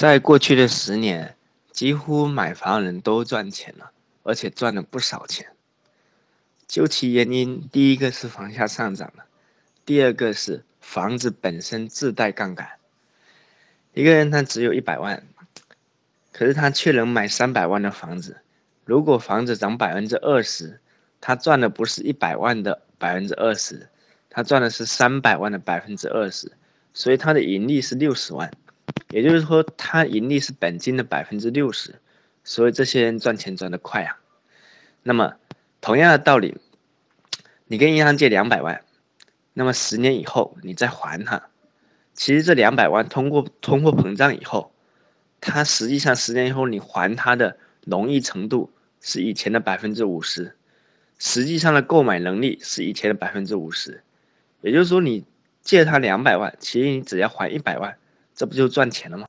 在过去的十年，几乎买房人都赚钱了，而且赚了不少钱。究其原因，第一个是房价上涨了，第二个是房子本身自带杠杆。一个人他只有一百万，可是他却能买三百万的房子。如果房子涨百分之二十，他赚的不是一百万的百分之二十，他赚的是三百万的百分之二十，所以他的盈利是六十万。也就是说，他盈利是本金的百分之六十，所以这些人赚钱赚得快啊。那么，同样的道理，你跟银行借两百万，那么十年以后你再还他，其实这两百万通过通货膨胀以后，它实际上十年以后你还他的容易程度是以前的百分之五十，实际上的购买能力是以前的百分之五十。也就是说，你借他两百万，其实你只要还一百万。这不就赚钱了吗？